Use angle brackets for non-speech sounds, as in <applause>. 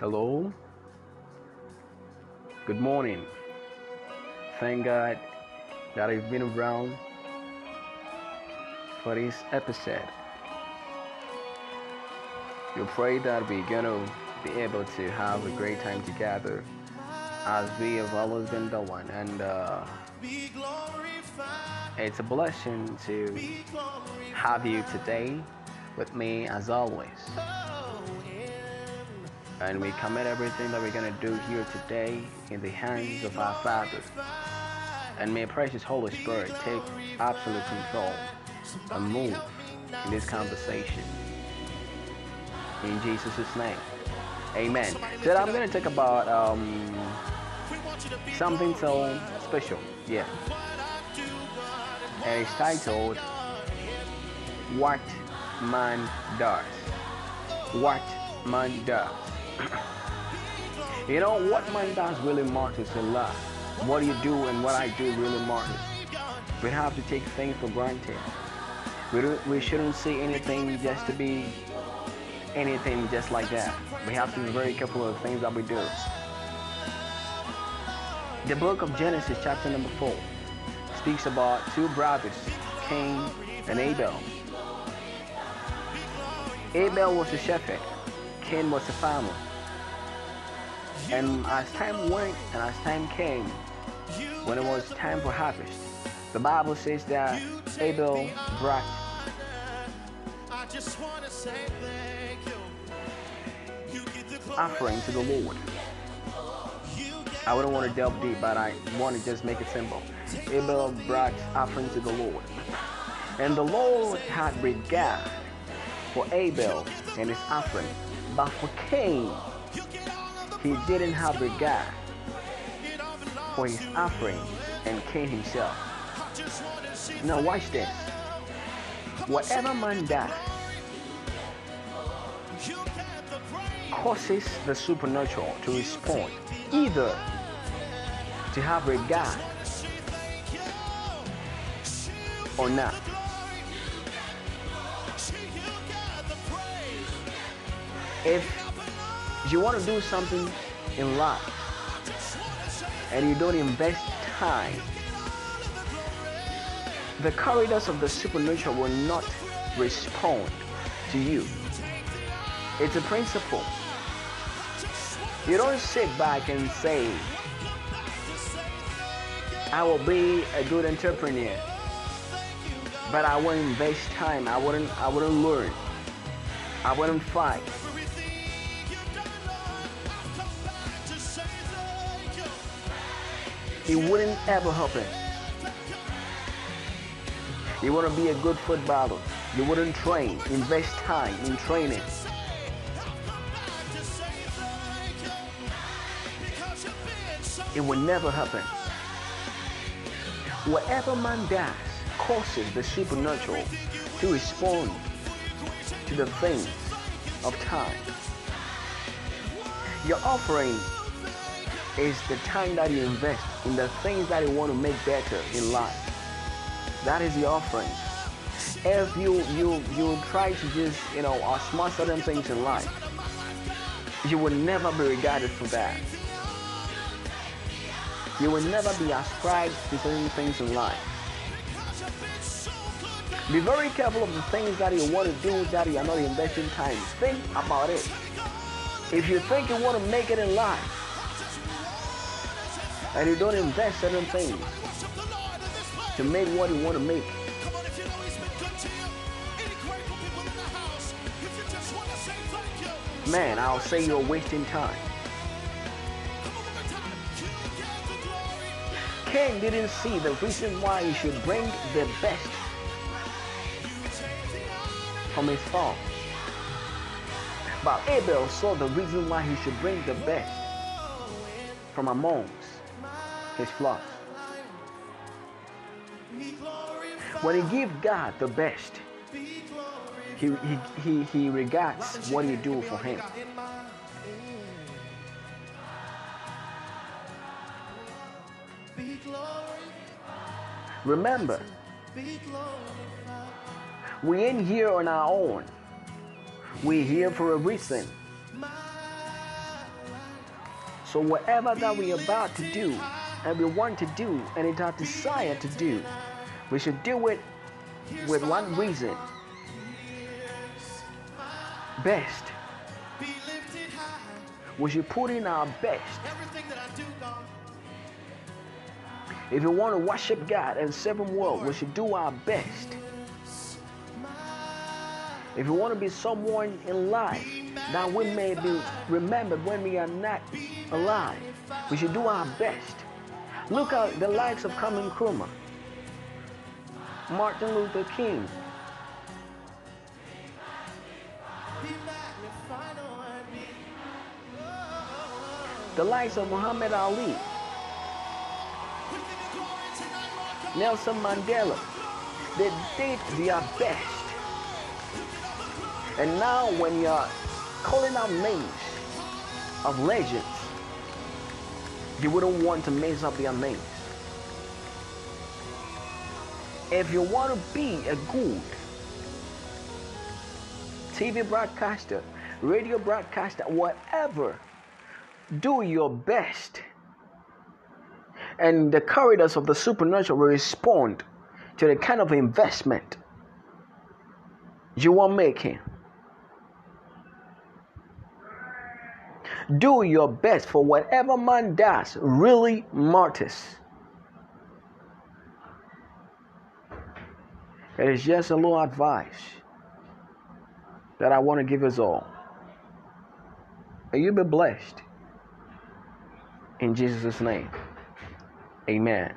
Hello. Good morning. Thank God that I've been around for this episode. We pray that we're gonna be able to have a great time together as we have always been doing and uh, it's a blessing to have you today with me as always and we commit everything that we're to do here today in the hands of our Father. And may precious Holy Spirit take absolute control and move in this conversation. In Jesus' name. Amen. So I'm to talk about um, something so special. Yeah. And it's titled What Man Does. What Man Does. <coughs> you know, what man does really matters a lot. What do you do and what I do really matters. We have to take things for granted. We, we shouldn't see anything just to be anything just like that. We have to be very careful of the things that we do. The book of Genesis, chapter number 4, speaks about two brothers, Cain and Abel. Abel was a shepherd, Cain was a farmer. And as time went and as time came, when it was time for harvest, the Bible says that Abel brought offering to the Lord. I wouldn't want to delve deep, but I want to just make it simple. Abel brought offering to the Lord. And the Lord had regard for Abel and his offering, but for Cain, he didn't have regard for his offering and Cain himself. Now watch this. Whatever man does causes the supernatural to respond either to have regard or not. If you want to do something in life and you don't invest time, the corridors of the supernatural will not respond to you. It's a principle. You don't sit back and say, I will be a good entrepreneur, but I won't invest time. I wouldn't. I wouldn't learn. I wouldn't fight. It wouldn't ever happen. You want to be a good footballer. You wouldn't train, invest time in training. It will never happen. Whatever man does causes the supernatural to respond to the things of time. Your offering is the time that you invest in the things that you want to make better in life. That is the offering. If you you you try to just you know smart certain things in life, you will never be regarded for that. You will never be ascribed to certain things in life. Be very careful of the things that you want to do that you are not investing time. Think about it. If you think you want to make it in life and you don't invest certain things. To make what you want to make, man, I'll say you're wasting time. Cain didn't see the reason why he should bring the best from his farm. But Abel saw the reason why he should bring the best from amongst his flock. When he gives God the best, he, he, he, he regards what you do for him. Remember, we ain't here on our own. We're here for a reason. So whatever that we are about to do and we want to do and it's our desire to do, we should do it with one reason. Best. We should put in our best. If you want to worship God and serve Him well, we should do our best. If you want to be someone in life that we may be remembered when we are not alive, we should do our best. Look at the likes of Kwame Nkrumah, Martin Luther King. The likes of Muhammad Ali, Nelson Mandela, they did their best. And now, when you're calling out names of legends, you wouldn't want to mess up their names. If you want to be a good TV broadcaster, radio broadcaster, whatever, do your best. And the corridors of the supernatural will respond to the kind of investment you are making. Do your best for whatever man does really matters. It is just a little advice that I want to give us all. May you be blessed. In Jesus' name, amen.